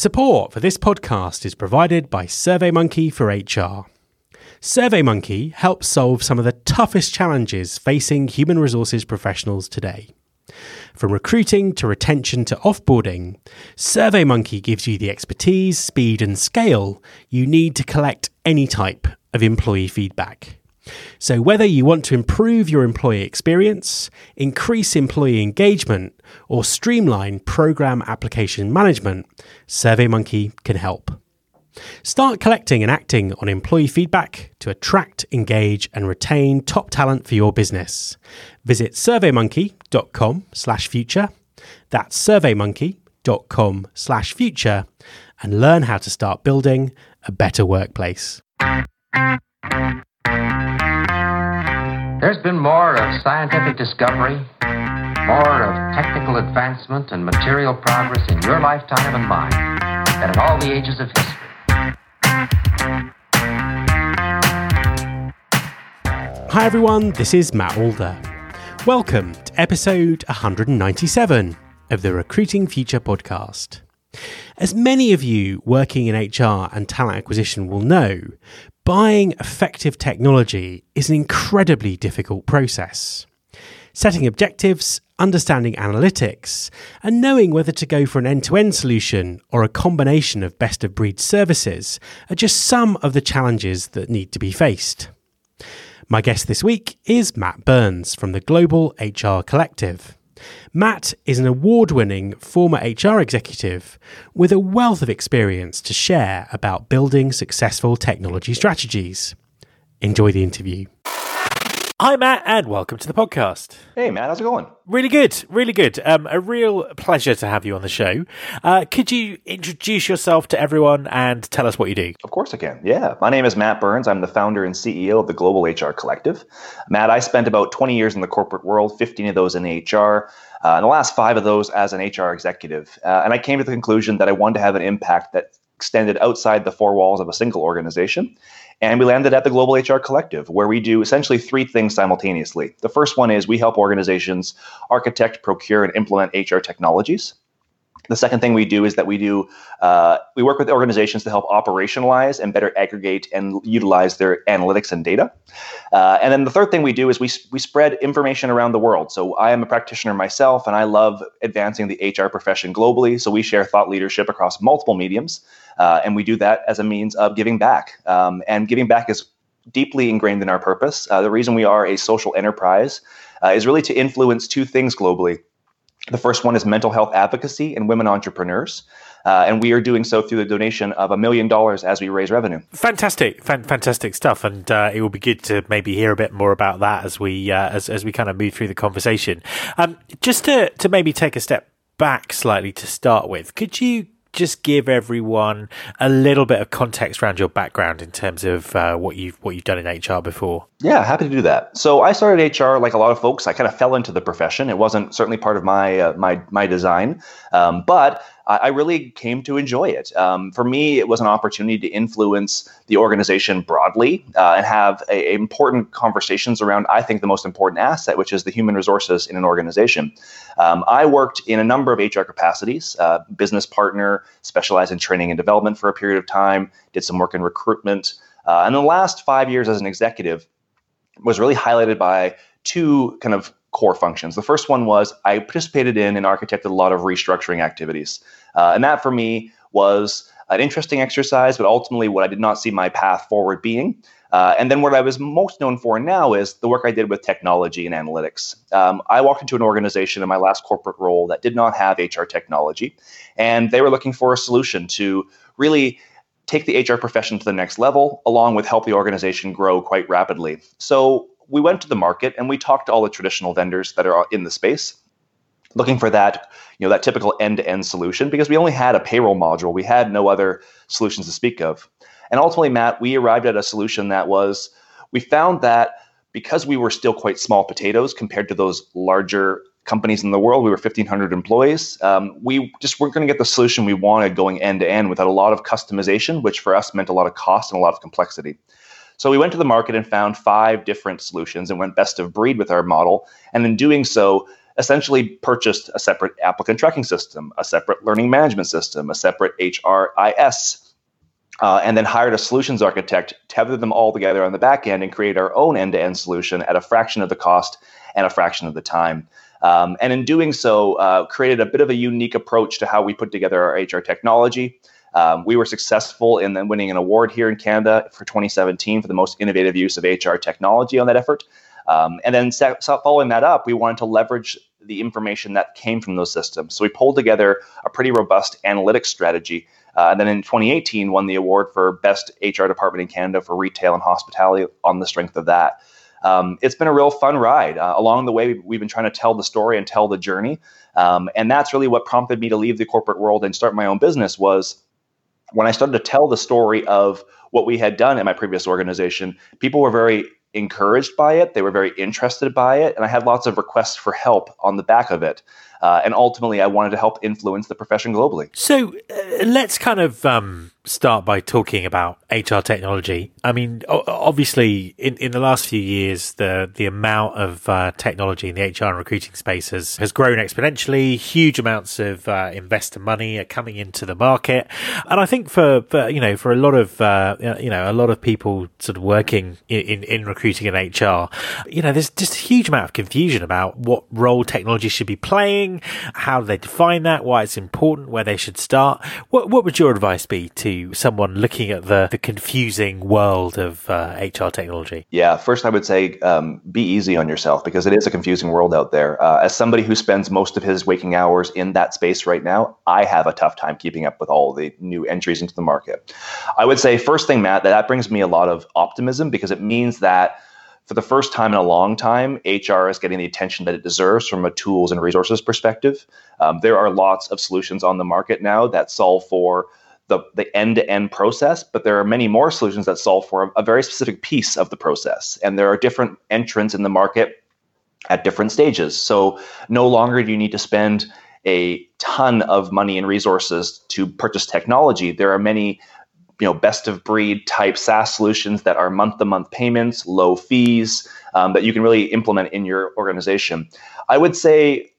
Support for this podcast is provided by SurveyMonkey for HR. SurveyMonkey helps solve some of the toughest challenges facing human resources professionals today. From recruiting to retention to offboarding, SurveyMonkey gives you the expertise, speed, and scale you need to collect any type of employee feedback. So, whether you want to improve your employee experience, increase employee engagement, or streamline program application management, SurveyMonkey can help. Start collecting and acting on employee feedback to attract, engage, and retain top talent for your business. Visit surveymonkey.com slash future. That's surveymonkey.com slash future and learn how to start building a better workplace. There's been more of scientific discovery, more of technical advancement and material progress in your lifetime and mine than in all the ages of history. Hi everyone, this is Matt Alder. Welcome to episode 197 of the Recruiting Future podcast. As many of you working in HR and talent acquisition will know, buying effective technology is an incredibly difficult process. Setting objectives, understanding analytics, and knowing whether to go for an end to end solution or a combination of best of breed services are just some of the challenges that need to be faced. My guest this week is Matt Burns from the Global HR Collective. Matt is an award winning former HR executive with a wealth of experience to share about building successful technology strategies. Enjoy the interview. Hi, Matt, and welcome to the podcast. Hey, Matt, how's it going? Really good, really good. Um, a real pleasure to have you on the show. Uh, could you introduce yourself to everyone and tell us what you do? Of course I can. Yeah. My name is Matt Burns. I'm the founder and CEO of the Global HR Collective. Matt, I spent about 20 years in the corporate world, 15 of those in HR, uh, and the last five of those as an HR executive. Uh, and I came to the conclusion that I wanted to have an impact that extended outside the four walls of a single organization. And we landed at the Global HR Collective, where we do essentially three things simultaneously. The first one is we help organizations architect, procure, and implement HR technologies. The second thing we do is that we do uh, we work with organizations to help operationalize and better aggregate and utilize their analytics and data. Uh, and then the third thing we do is we we spread information around the world. So I am a practitioner myself, and I love advancing the HR profession globally. So we share thought leadership across multiple mediums, uh, and we do that as a means of giving back. Um, and giving back is deeply ingrained in our purpose. Uh, the reason we are a social enterprise uh, is really to influence two things globally. The first one is mental health advocacy and women entrepreneurs. Uh, and we are doing so through the donation of a million dollars as we raise revenue. Fantastic, fan- fantastic stuff, and uh, it will be good to maybe hear a bit more about that as we uh, as as we kind of move through the conversation. Um, just to to maybe take a step back slightly to start with, could you just give everyone a little bit of context around your background in terms of uh, what you've what you've done in HR before? Yeah, happy to do that. So I started HR like a lot of folks. I kind of fell into the profession. It wasn't certainly part of my uh, my my design, um, but I really came to enjoy it. Um, for me, it was an opportunity to influence the organization broadly uh, and have a, important conversations around, I think, the most important asset, which is the human resources in an organization. Um, I worked in a number of HR capacities, uh, business partner, specialized in training and development for a period of time, did some work in recruitment. Uh, and the last five years as an executive was really highlighted by two kind of core functions. The first one was I participated in and architected a lot of restructuring activities. Uh, and that for me was an interesting exercise, but ultimately what I did not see my path forward being. Uh, and then what I was most known for now is the work I did with technology and analytics. Um, I walked into an organization in my last corporate role that did not have HR technology, and they were looking for a solution to really take the HR profession to the next level, along with help the organization grow quite rapidly. So we went to the market and we talked to all the traditional vendors that are in the space looking for that you know that typical end-to-end solution because we only had a payroll module. We had no other solutions to speak of. And ultimately matt we arrived at a solution that was we found that because we were still quite small potatoes compared to those larger companies in the world we were 1500 employees um, we just weren't going to get the solution we wanted going end to end without a lot of customization which for us meant a lot of cost and a lot of complexity. So we went to the market and found five different solutions and went best of breed with our model. And in doing so, essentially purchased a separate applicant tracking system, a separate learning management system, a separate HRIS, uh, and then hired a solutions architect, tethered them all together on the back end, and created our own end to end solution at a fraction of the cost and a fraction of the time. Um, and in doing so, uh, created a bit of a unique approach to how we put together our HR technology. Um, we were successful in then winning an award here in Canada for 2017 for the most innovative use of HR technology on that effort. Um, and then following that up, we wanted to leverage the information that came from those systems. So we pulled together a pretty robust analytics strategy. Uh, and then in 2018, won the award for best HR department in Canada for retail and hospitality on the strength of that. Um, it's been a real fun ride. Uh, along the way, we've been trying to tell the story and tell the journey, um, and that's really what prompted me to leave the corporate world and start my own business. Was when I started to tell the story of what we had done in my previous organization, people were very encouraged by it. They were very interested by it, and I had lots of requests for help on the back of it. Uh, and ultimately, I wanted to help influence the profession globally. So uh, let's kind of um, start by talking about HR technology. I mean, obviously, in, in the last few years, the the amount of uh, technology in the HR and recruiting space has, has grown exponentially. Huge amounts of uh, investor money are coming into the market, and I think for, for you know for a lot of uh, you know a lot of people sort of working in, in, in recruiting and HR, you know, there's just a huge amount of confusion about what role technology should be playing, how they define that, why it's important, where they should start. What what would your advice be to someone looking at the, the confusing world of uh, HR technology? Yeah, first I would say um, be easy on yourself because it is a confusing world out there. Uh, as somebody who spends most of his waking hours in that space right now, I have a tough time keeping up with all the new entries into the market. I would say, first thing, Matt, that, that brings me a lot of optimism because it means that for the first time in a long time, HR is getting the attention that it deserves from a tools and resources perspective. Um, there are lots of solutions on the market now that solve for the, the end-to-end process but there are many more solutions that solve for a, a very specific piece of the process. And there are different entrants in the market at different stages. So no longer do you need to spend a ton of money and resources to purchase technology. There are many you know best of breed type SaaS solutions that are month to month payments, low fees um, that you can really implement in your organization. I would say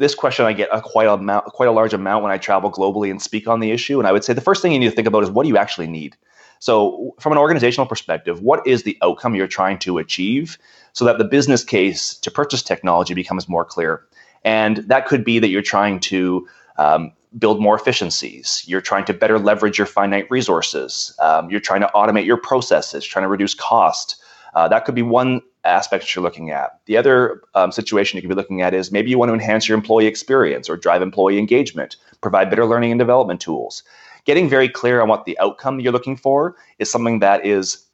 this question I get a quite a amount, quite a large amount when I travel globally and speak on the issue. And I would say the first thing you need to think about is what do you actually need. So, from an organizational perspective, what is the outcome you're trying to achieve, so that the business case to purchase technology becomes more clear. And that could be that you're trying to um, build more efficiencies. You're trying to better leverage your finite resources. Um, you're trying to automate your processes, trying to reduce cost. Uh, that could be one aspect you're looking at. The other um, situation you could be looking at is maybe you want to enhance your employee experience or drive employee engagement, provide better learning and development tools. Getting very clear on what the outcome you're looking for is something that is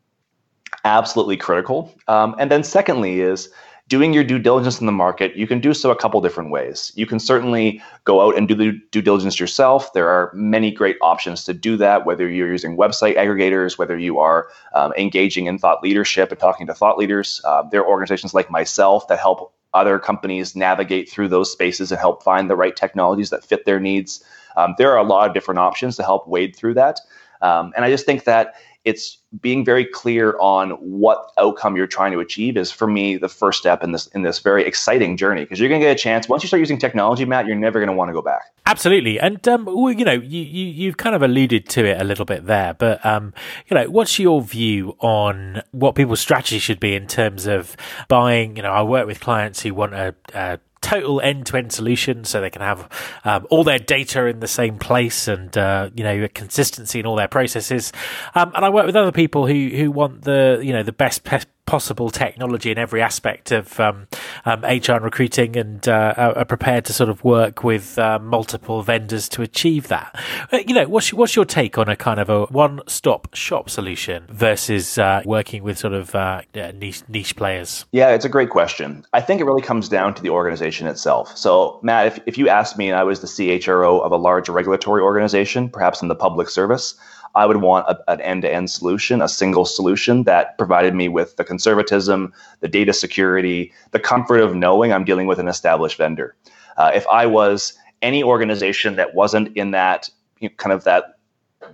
absolutely critical. Um, and then, secondly, is doing your due diligence in the market, you can do so a couple different ways. You can certainly go out and do the due diligence yourself. There are many great options to do that, whether you're using website aggregators, whether you are um, engaging in thought leadership and talking to thought leaders. Uh, there are organizations like myself that help other companies navigate through those spaces and help find the right technologies that fit their needs. Um, there are a lot of different options to help wade through that. Um, and I just think that it's being very clear on what outcome you're trying to achieve is for me the first step in this in this very exciting journey. Because you're going to get a chance once you start using technology matt you're never going to want to go back. Absolutely. And um, well, you know you, you you've kind of alluded to it a little bit there but um, you know what's your view on what people's strategy should be in terms of buying you know i work with clients who want a, a total end-to-end solution so they can have um, all their data in the same place and uh, you know consistency in all their processes. Um, and I work with other people who who want the you know the best possible technology in every aspect of um, um, HR and recruiting and uh, are prepared to sort of work with uh, multiple vendors to achieve that. Uh, you know, what's, what's your take on a kind of a one stop shop solution versus uh, working with sort of uh, niche, niche players? Yeah, it's a great question. I think it really comes down to the organization itself. So, Matt, if, if you asked me and I was the CHRO of a large regulatory organization, perhaps in the public service, I would want a, an end to end solution, a single solution that provided me with the conservatism, the data security, the comfort of knowing I'm dealing with an established vendor. Uh, if I was any organization that wasn't in that you know, kind of that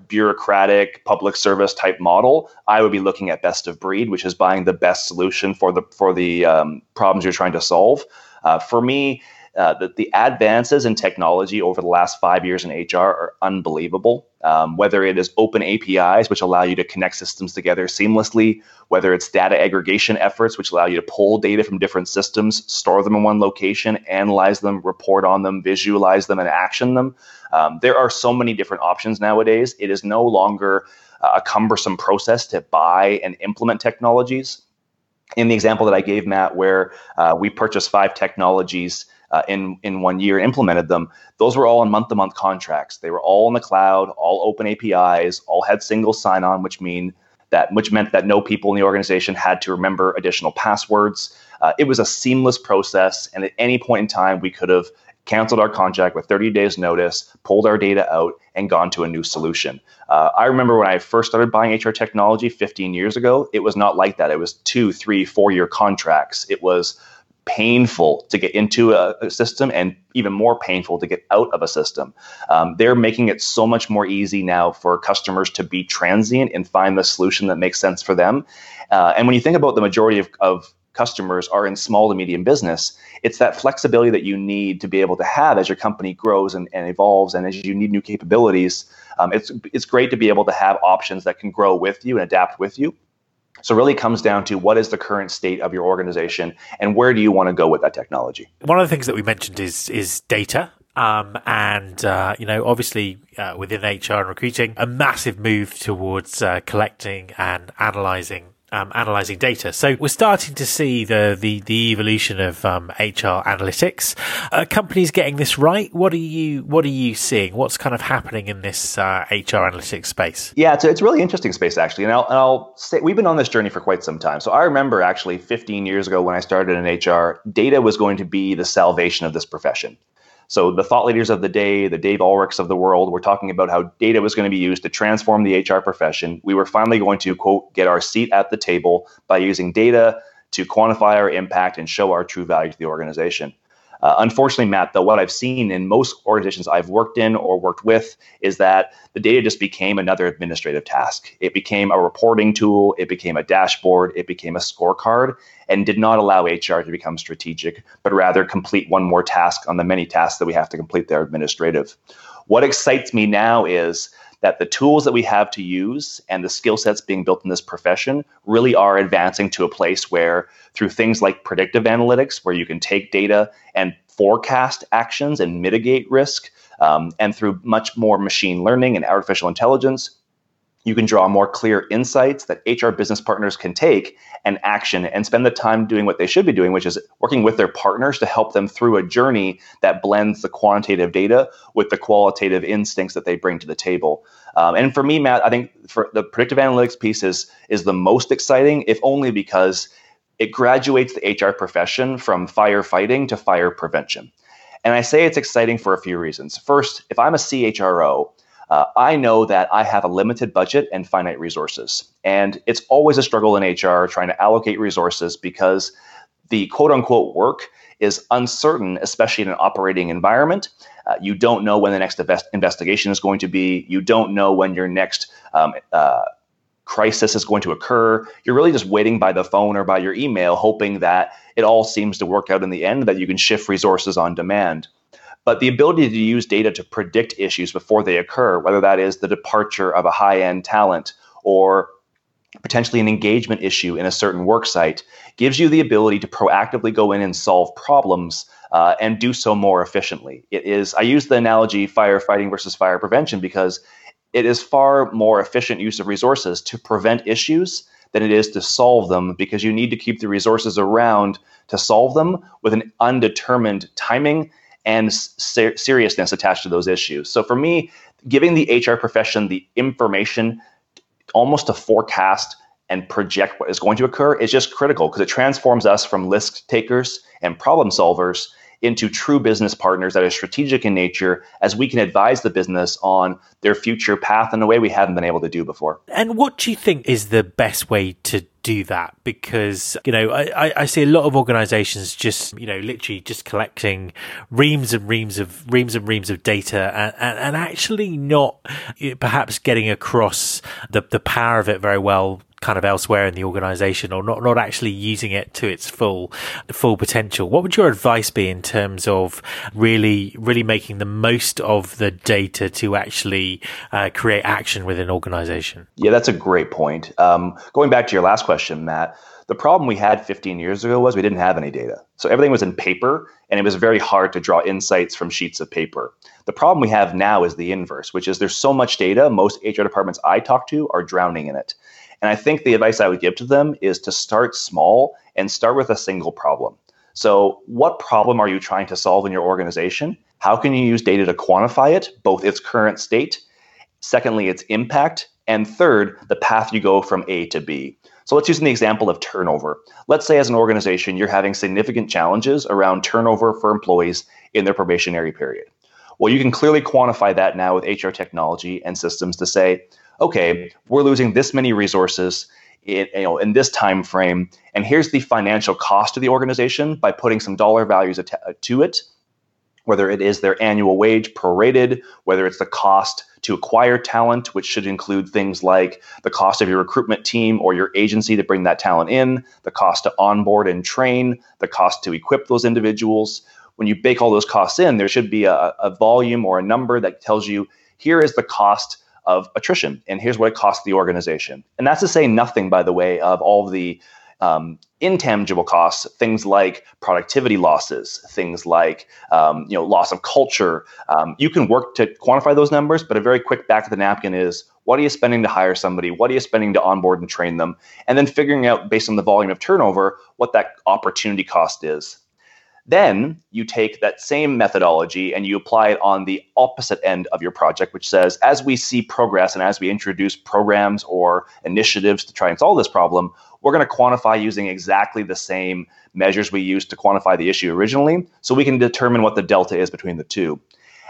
bureaucratic public service type model, I would be looking at best of breed, which is buying the best solution for the for the um, problems you're trying to solve. Uh, for me, uh, the, advances in technology over the last five years in HR are unbelievable. Um, whether it is open APIs, which allow you to connect systems together seamlessly, whether it's data aggregation efforts, which allow you to pull data from different systems, store them in one location, analyze them, report on them, visualize them, and action them. Um, there are so many different options nowadays. It is no longer a cumbersome process to buy and implement technologies. In the example that I gave, Matt, where uh, we purchased five technologies uh, in in one year implemented them. Those were all on month to month contracts. They were all in the cloud, all open APIs, all had single sign on, which mean that which meant that no people in the organization had to remember additional passwords. Uh, it was a seamless process, and at any point in time, we could have canceled our contract with 30 days notice, pulled our data out, and gone to a new solution. Uh, I remember when I first started buying HR technology 15 years ago, it was not like that. It was two, three, four year contracts. It was painful to get into a, a, system and even more painful to get out of a system. Um, they're making it so much more easy now for customers to be transient and find the solution that makes sense for them. Uh, and when you think about the majority of, of customers are in small to medium business, it's that flexibility that you need to be able to have as your company grows and, and evolves and as you need new capabilities. Um, it's, it's great to be able to have options that can grow with you and adapt with you. So, really comes down to what is the current state of your organization and where do you want to go with that technology? One of the things that we mentioned is is data. Um, and uh, you know, obviously, uh, within HR and recruiting, a massive move towards uh, collecting and analyzing um, analyzing data. So we're starting to see the the, the evolution of um, HR analytics. Are companies getting this right? What are you What are you seeing? What's kind of happening in this uh, HR analytics space? Yeah, it's it's really interesting space actually, and I'll, and I'll say we've been on this journey for quite some time. So I remember actually 15 years ago when I started in HR, data was going to be the salvation of this profession. So the thought leaders of the day, the Dave Ulrichs of the world, were talking about how data was going to be used to transform the HR profession. We were finally going to quote get our seat at the table by using data to quantify our impact and show our true value to the organization. Uh, unfortunately, Matt, though, what I've seen in most organizations I've worked in or worked with is that the data just became another administrative task. It became a reporting tool, it became a dashboard, it became a scorecard, and did not allow HR to become strategic, but rather complete one more task on the many tasks that we have to complete that are administrative. What excites me now is that the tools that we have to use and the skill sets being built in this profession really are advancing to a place where through things like predictive analytics where you can take data and forecast actions and mitigate risk um, and through much more machine learning and artificial intelligence you can draw more clear insights that HR business partners can take and action and spend the time doing what they should be doing, which is working with their partners to help them through a journey that blends the quantitative data with the qualitative instincts that they bring to the table. Um, and for me, Matt, I think for the predictive analytics piece is, is the most exciting, if only because it graduates the HR profession from firefighting to fire prevention. And I say it's exciting for a few reasons. First, if I'm a CHRO, uh, I know that I have a limited budget and finite resources. And it's always a struggle in HR trying to allocate resources because the quote unquote work is uncertain, especially in an operating environment. Uh, you don't know when the next invest- investigation is going to be. You don't know when your next um, uh, crisis is going to occur. You're really just waiting by the phone or by your email, hoping that it all seems to work out in the end, that you can shift resources on demand. But the ability to use data to predict issues before they occur, whether that is the departure of a high end talent or potentially an engagement issue in a certain work site, gives you the ability to proactively go in and solve problems uh, and do so more efficiently. It is, I use the analogy firefighting versus fire prevention because it is far more efficient use of resources to prevent issues than it is to solve them because you need to keep the resources around to solve them with an undetermined timing and ser- seriousness attached to those issues. So for me, giving the HR profession the information almost to forecast and project what is going to occur is just critical because it transforms us from risk takers and problem solvers into true business partners that are strategic in nature as we can advise the business on their future path in a way we haven't been able to do before. And what do you think is the best way to do that because you know I, I see a lot of organizations just you know literally just collecting reams and reams of reams and reams of data and, and, and actually not perhaps getting across the, the power of it very well kind of elsewhere in the organization or not, not actually using it to its full, full potential. What would your advice be in terms of really, really making the most of the data to actually uh, create action within an organization? Yeah, that's a great point. Um, going back to your last question, Matt, the problem we had 15 years ago was we didn't have any data. So everything was in paper, and it was very hard to draw insights from sheets of paper. The problem we have now is the inverse, which is there's so much data, most HR departments I talk to are drowning in it. And I think the advice I would give to them is to start small and start with a single problem. So, what problem are you trying to solve in your organization? How can you use data to quantify it, both its current state, secondly, its impact, and third, the path you go from A to B. So let's use the example of turnover. Let's say as an organization, you're having significant challenges around turnover for employees in their probationary period. Well, you can clearly quantify that now with HR technology and systems to say, okay, we're losing this many resources in, you know, in this time frame, and here's the financial cost to the organization by putting some dollar values uh, to it, whether it is their annual wage prorated, whether it's the cost to acquire talent, which should include things like the cost of your recruitment team or your agency to bring that talent in, the cost to onboard and train, the cost to equip those individuals. When you bake all those costs in, there should be a, a volume or a number that tells you here is the cost of attrition, and here's what it costs the organization. And that's to say nothing, by the way, of all of the um, intangible costs, things like productivity losses, things like um, you know loss of culture. Um, you can work to quantify those numbers, but a very quick back of the napkin is what are you spending to hire somebody? What are you spending to onboard and train them? And then figuring out based on the volume of turnover what that opportunity cost is. Then you take that same methodology and you apply it on the opposite end of your project, which says, as we see progress and as we introduce programs or initiatives to try and solve this problem, we're going to quantify using exactly the same measures we used to quantify the issue originally, so we can determine what the delta is between the two.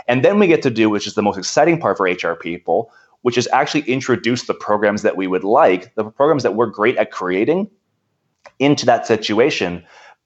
And then we get to do, which is the most exciting part for HR people, which is actually introduce the programs that we would like, the programs that we're great at creating into that situation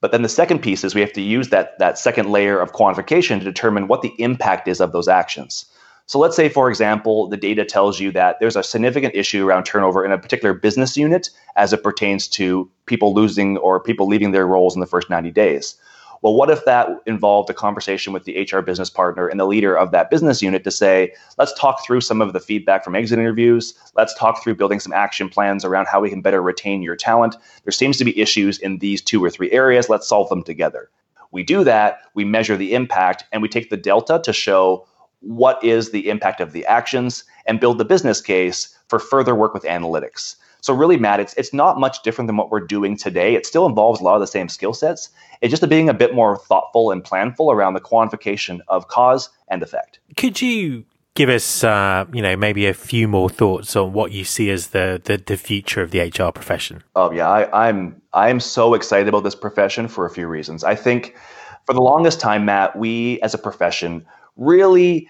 but then the second piece is we have to use that, that second layer of quantification to determine what the impact is of those actions. So let's say, for example, the data tells you that there's a significant issue around turnover in a particular business unit as it pertains to people losing or people leaving their roles in the first 90 days. Well, what if that involved a conversation with the HR business partner and the leader of that business unit to say, let's talk through some of the feedback from exit interviews. Let's talk through building some action plans around how we can better retain your talent. There seems to be issues in these two or three areas. Let's solve them together. We do that, we measure the impact, and we take the delta to show what is the impact of the actions and build the business case for further work with analytics. So really, Matt, it's it's not much different than what we're doing today. It still involves a lot of the same skill sets. It's just being a bit more thoughtful and planful around the quantification of cause and effect. Could you give us, uh, you know, maybe a few more thoughts on what you see as the the, the future of the HR profession? Oh yeah, I, I'm I'm so excited about this profession for a few reasons. I think for the longest time, Matt, we as a profession really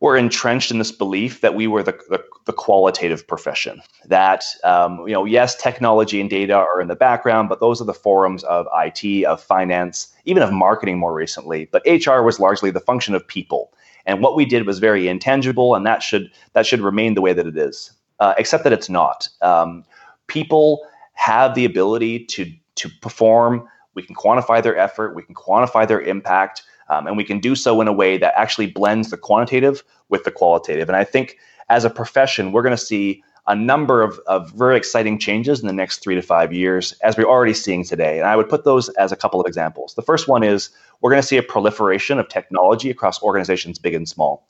were entrenched in this belief that we were the, the, the qualitative profession. That, um, you know, yes, technology and data are in the background, but those are the forums of IT, of finance, even of marketing more recently. But HR was largely the function of people. And what we did was very intangible, and that should, that should remain the way that it is, uh, except that it's not. Um, people have the ability to, to perform. We can quantify their effort, we can quantify their impact. Um, and we can do so in a way that actually blends the quantitative with the qualitative. And I think as a profession, we're going to see a number of, of very exciting changes in the next three to five years, as we're already seeing today. And I would put those as a couple of examples. The first one is we're going to see a proliferation of technology across organizations big and small.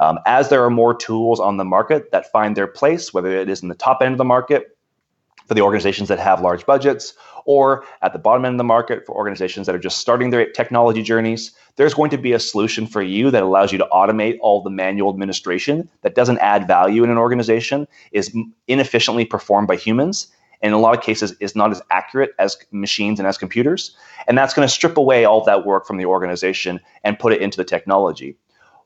Um, as there are more tools on the market that find their place, whether it is in the top end of the market for the organizations that have large budgets or at the bottom end of the market for organizations that are just starting their technology journeys, there's going to be a solution for you that allows you to automate all the manual administration that doesn't add value in an organization, is inefficiently performed by humans, and in a lot of cases is not as accurate as machines and as computers. And that's going to strip away all that work from the organization and put it into the technology.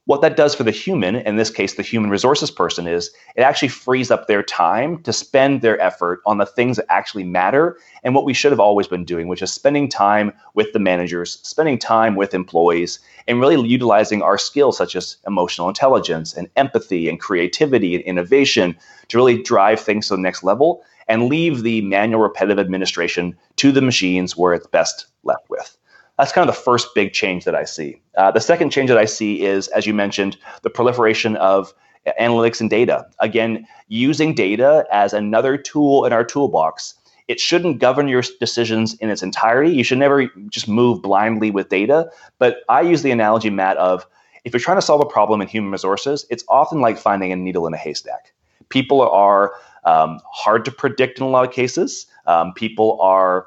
What that does for the human, in this case, the human resources person, is it actually frees up their time to spend their effort on the things that actually matter and what we should have always been doing, which is spending time with the managers, spending time with employees, and really utilizing our skills such as emotional intelligence and empathy and creativity and innovation to really drive things to the next level and leave the manual repetitive administration to the machines where it's best left with. That's kind of the first big change that I see. Uh, the second change that I see is, as you mentioned, the proliferation of analytics and data. Again, using data as another tool in our toolbox. It shouldn't govern your decisions in its entirety. You should never just move blindly with data. But I use the analogy, Matt, of if you're trying to solve a problem in human resources, it's often like finding a needle in a haystack. People are um, hard to predict in a lot of cases. Um, people are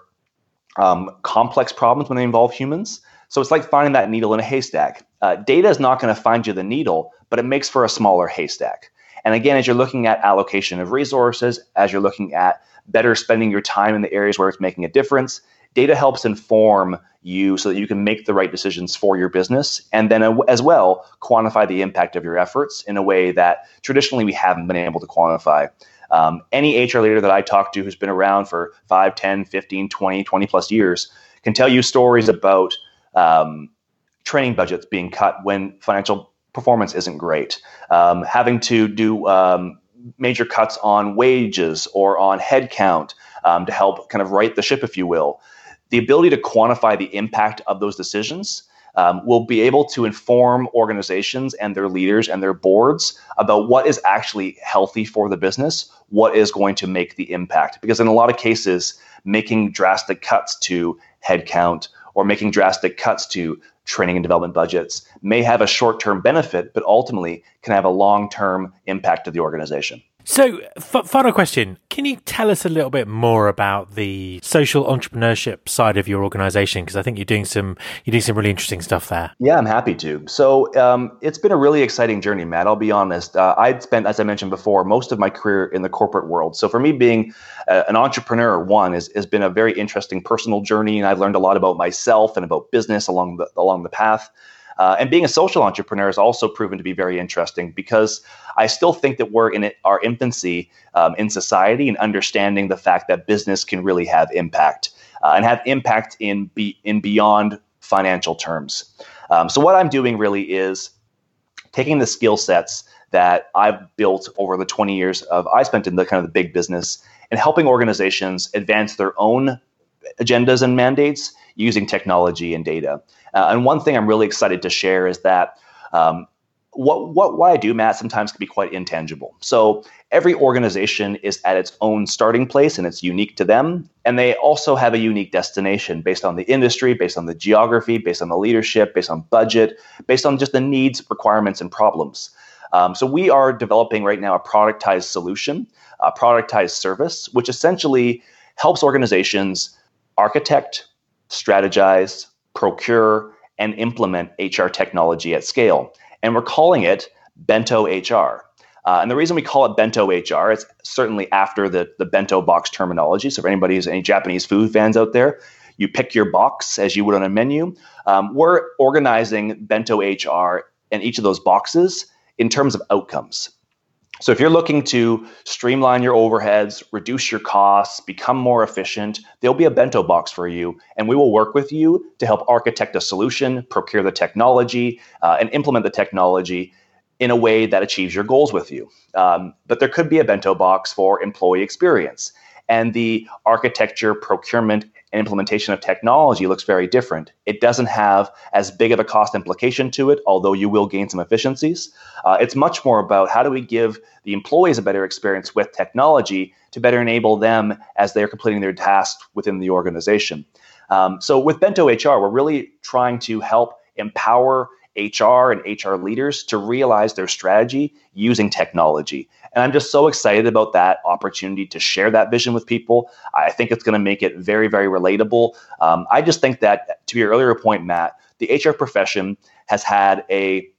um, complex problems when they involve humans. So it's like finding that needle in a haystack. Uh, data is not going to find you the needle, but it makes for a smaller haystack. And again, as you're looking at allocation of resources, as you're looking at better spending your time in the areas where it's making a difference, data helps inform you so that you can make the right decisions for your business and then as well quantify the impact of your efforts in a way that traditionally we haven't been able to quantify. Um, any HR leader that I talk to who's been around for 5, 10, 15, 20, 20 plus years can tell you stories about um, training budgets being cut when financial performance isn't great, um, having to do um, major cuts on wages or on headcount um, to help kind of right the ship, if you will. The ability to quantify the impact of those decisions um, will be able to inform organizations and their leaders and their boards about what is actually healthy for the business, what is going to make the impact. Because in a lot of cases, making drastic cuts to headcount or making drastic cuts to training and development budgets may have a short term benefit, but ultimately can have a long term impact to the organization. So, f- final question. Can you tell us a little bit more about the social entrepreneurship side of your organization? Because I think you're doing some you're doing some really interesting stuff there. Yeah, I'm happy to. So, um, it's been a really exciting journey, Matt. I'll be honest. Uh, I'd spent, as I mentioned before, most of my career in the corporate world. So, for me, being uh, an entrepreneur, one is, has been a very interesting personal journey, and I've learned a lot about myself and about business along the along the path. Uh, and being a social entrepreneur has also proven to be very interesting because I still think that we're in our infancy um, in society and understanding the fact that business can really have impact uh, and have impact in be, in beyond financial terms. Um, so what I'm doing really is taking the skill sets that I've built over the 20 years of I spent in the kind of the big business and helping organizations advance their own agendas and mandates using technology and data. Uh, and one thing I'm really excited to share is that um, what, what, what I do, Matt, sometimes can be quite intangible. So every organization is at its own starting place and it's unique to them. And they also have a unique destination based on the industry, based on the geography, based on the leadership, based on budget, based on just the needs, requirements, and problems. Um, so we are developing right now a productized solution, a productized service, which essentially helps organizations architect, strategize, procure, and implement HR technology at scale. And we're calling it Bento HR. Uh, and the reason we call it Bento HR, it's certainly after the, the bento box terminology. So, for anybody who's any Japanese food fans out there, you pick your box as you would on a menu. Um, we're organizing Bento HR in each of those boxes in terms of outcomes. So if you're looking to streamline your overheads, reduce your costs, become more efficient, there'll be a bento box for you, and we will work with you to help architect a solution, procure the technology, uh, and implement the technology in a way that achieves your goals with you. Um, but there could be a bento box for employee experience. And the architecture, procurement, and implementation of technology looks very different. It doesn't have as big of a cost implication to it, although you will gain some efficiencies. Uh, it's much more about how do we give the employees a better experience with technology to better enable them as they're completing their tasks within the organization. Um, so with Bento HR, we're really trying to help empower HR and HR leaders to realize their strategy using technology. And I'm just so excited about that opportunity to share that vision with people. I think it's going to make it very, very relatable. Um, I just think that, to your earlier point, Matt, the HR profession has had a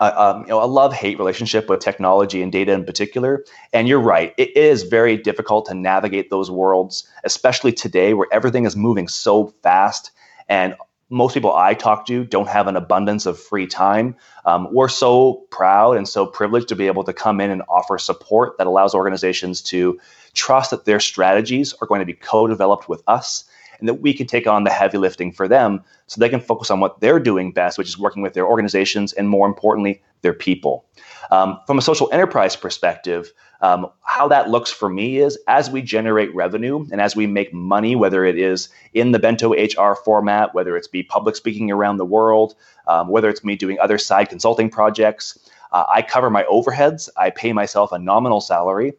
um, you know, a love-hate relationship with technology and data in particular. And you're right; it is very difficult to navigate those worlds, especially today, where everything is moving so fast, and most people I talk to don't have an abundance of free time. Um, we're so proud and so privileged to be able to come in and offer support that allows organizations to trust that their strategies are going to be co developed with us and that we can take on the heavy lifting for them so they can focus on what they're doing best, which is working with their organizations and more importantly, their people. Um, from a social enterprise perspective, um, how that looks for me is as we generate revenue and as we make money, whether it is in the Bento HR format, whether it's be public speaking around the world, um, whether it's me doing other side consulting projects, uh, I cover my overheads. I pay myself a nominal salary,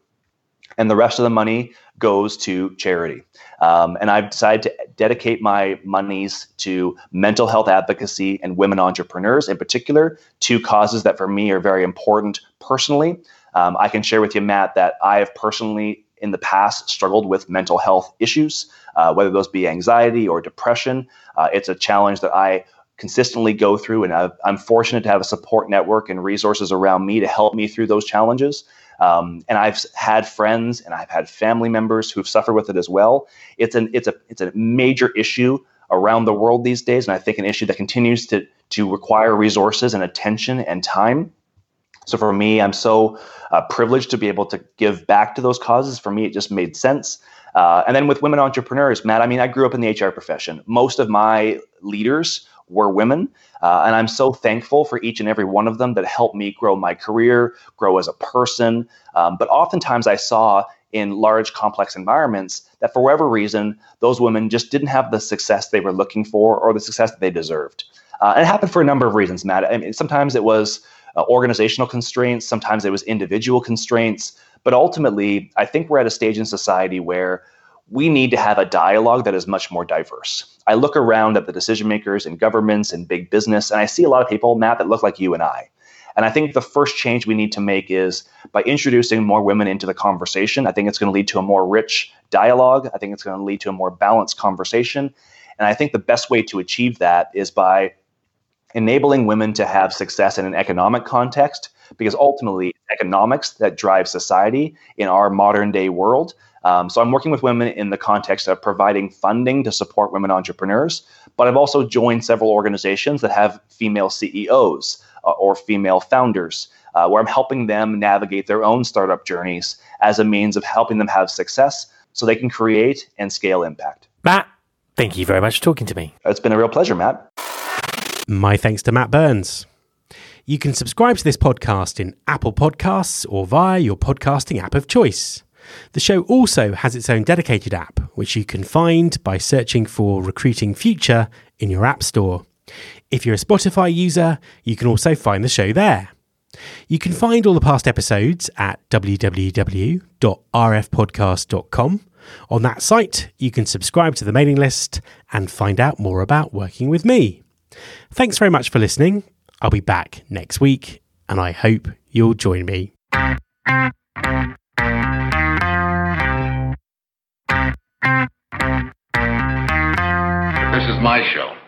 and the rest of the money goes to charity. Um, and I've decided to dedicate my monies to mental health advocacy and women entrepreneurs in particular, two causes that for me are very important personally. Um, I can share with you, Matt, that I have personally in the past struggled with mental health issues, uh, whether those be anxiety or depression. Uh, it's a challenge that I consistently go through, and i am fortunate to have a support network and resources around me to help me through those challenges. Um, and I've had friends and I've had family members who've suffered with it as well. It's an it's a it's a major issue around the world these days, and I think an issue that continues to to require resources and attention and time. So for me, I'm so uh, privileged to be able to give back to those causes. For me, it just made sense. Uh, and then with women entrepreneurs, Matt, I mean, I grew up in the HR profession. Most of my leaders were women. Uh, and I'm so thankful for each and every one of them that helped me grow my career, grow as a person. Um, but oftentimes I saw in large, complex environments that for whatever reason, those women just didn't have the success they were looking for or the success that they deserved. Uh, and it happened for a number of reasons, Matt. I mean, sometimes it was uh, organizational constraints, sometimes it was individual constraints. But ultimately, I think we're at a stage in society where we need to have a dialogue that is much more diverse. I look around at the decision makers in governments and big business, and I see a lot of people, Matt, that look like you and I. And I think the first change we need to make is by introducing more women into the conversation. I think it's going to lead to a more rich dialogue. I think it's going to lead to a more balanced conversation. And I think the best way to achieve that is by enabling women to have success in an economic context, because ultimately, economics that drives society in our modern day world. Um, so I'm working with women in the context of providing funding to support women entrepreneurs, but I've also joined several organizations that have female CEOs uh, or female founders, uh, where I'm helping them navigate their own startup journeys as a means of helping them have success so they can create and scale impact. Matt, thank you very much for talking to me. It's been a real pleasure, Matt. My thanks to Matt Burns. You can subscribe to this podcast in Apple Podcasts or via your podcasting app of choice. The show also has its own dedicated app, which you can find by searching for Recruiting Future in your App Store. If you're a Spotify user, you can also find the show there. You can find all the past episodes at www.rfpodcast.com. On that site, you can subscribe to the mailing list and find out more about working with me. Thanks very much for listening. I'll be back next week, and I hope you'll join me. This is my show.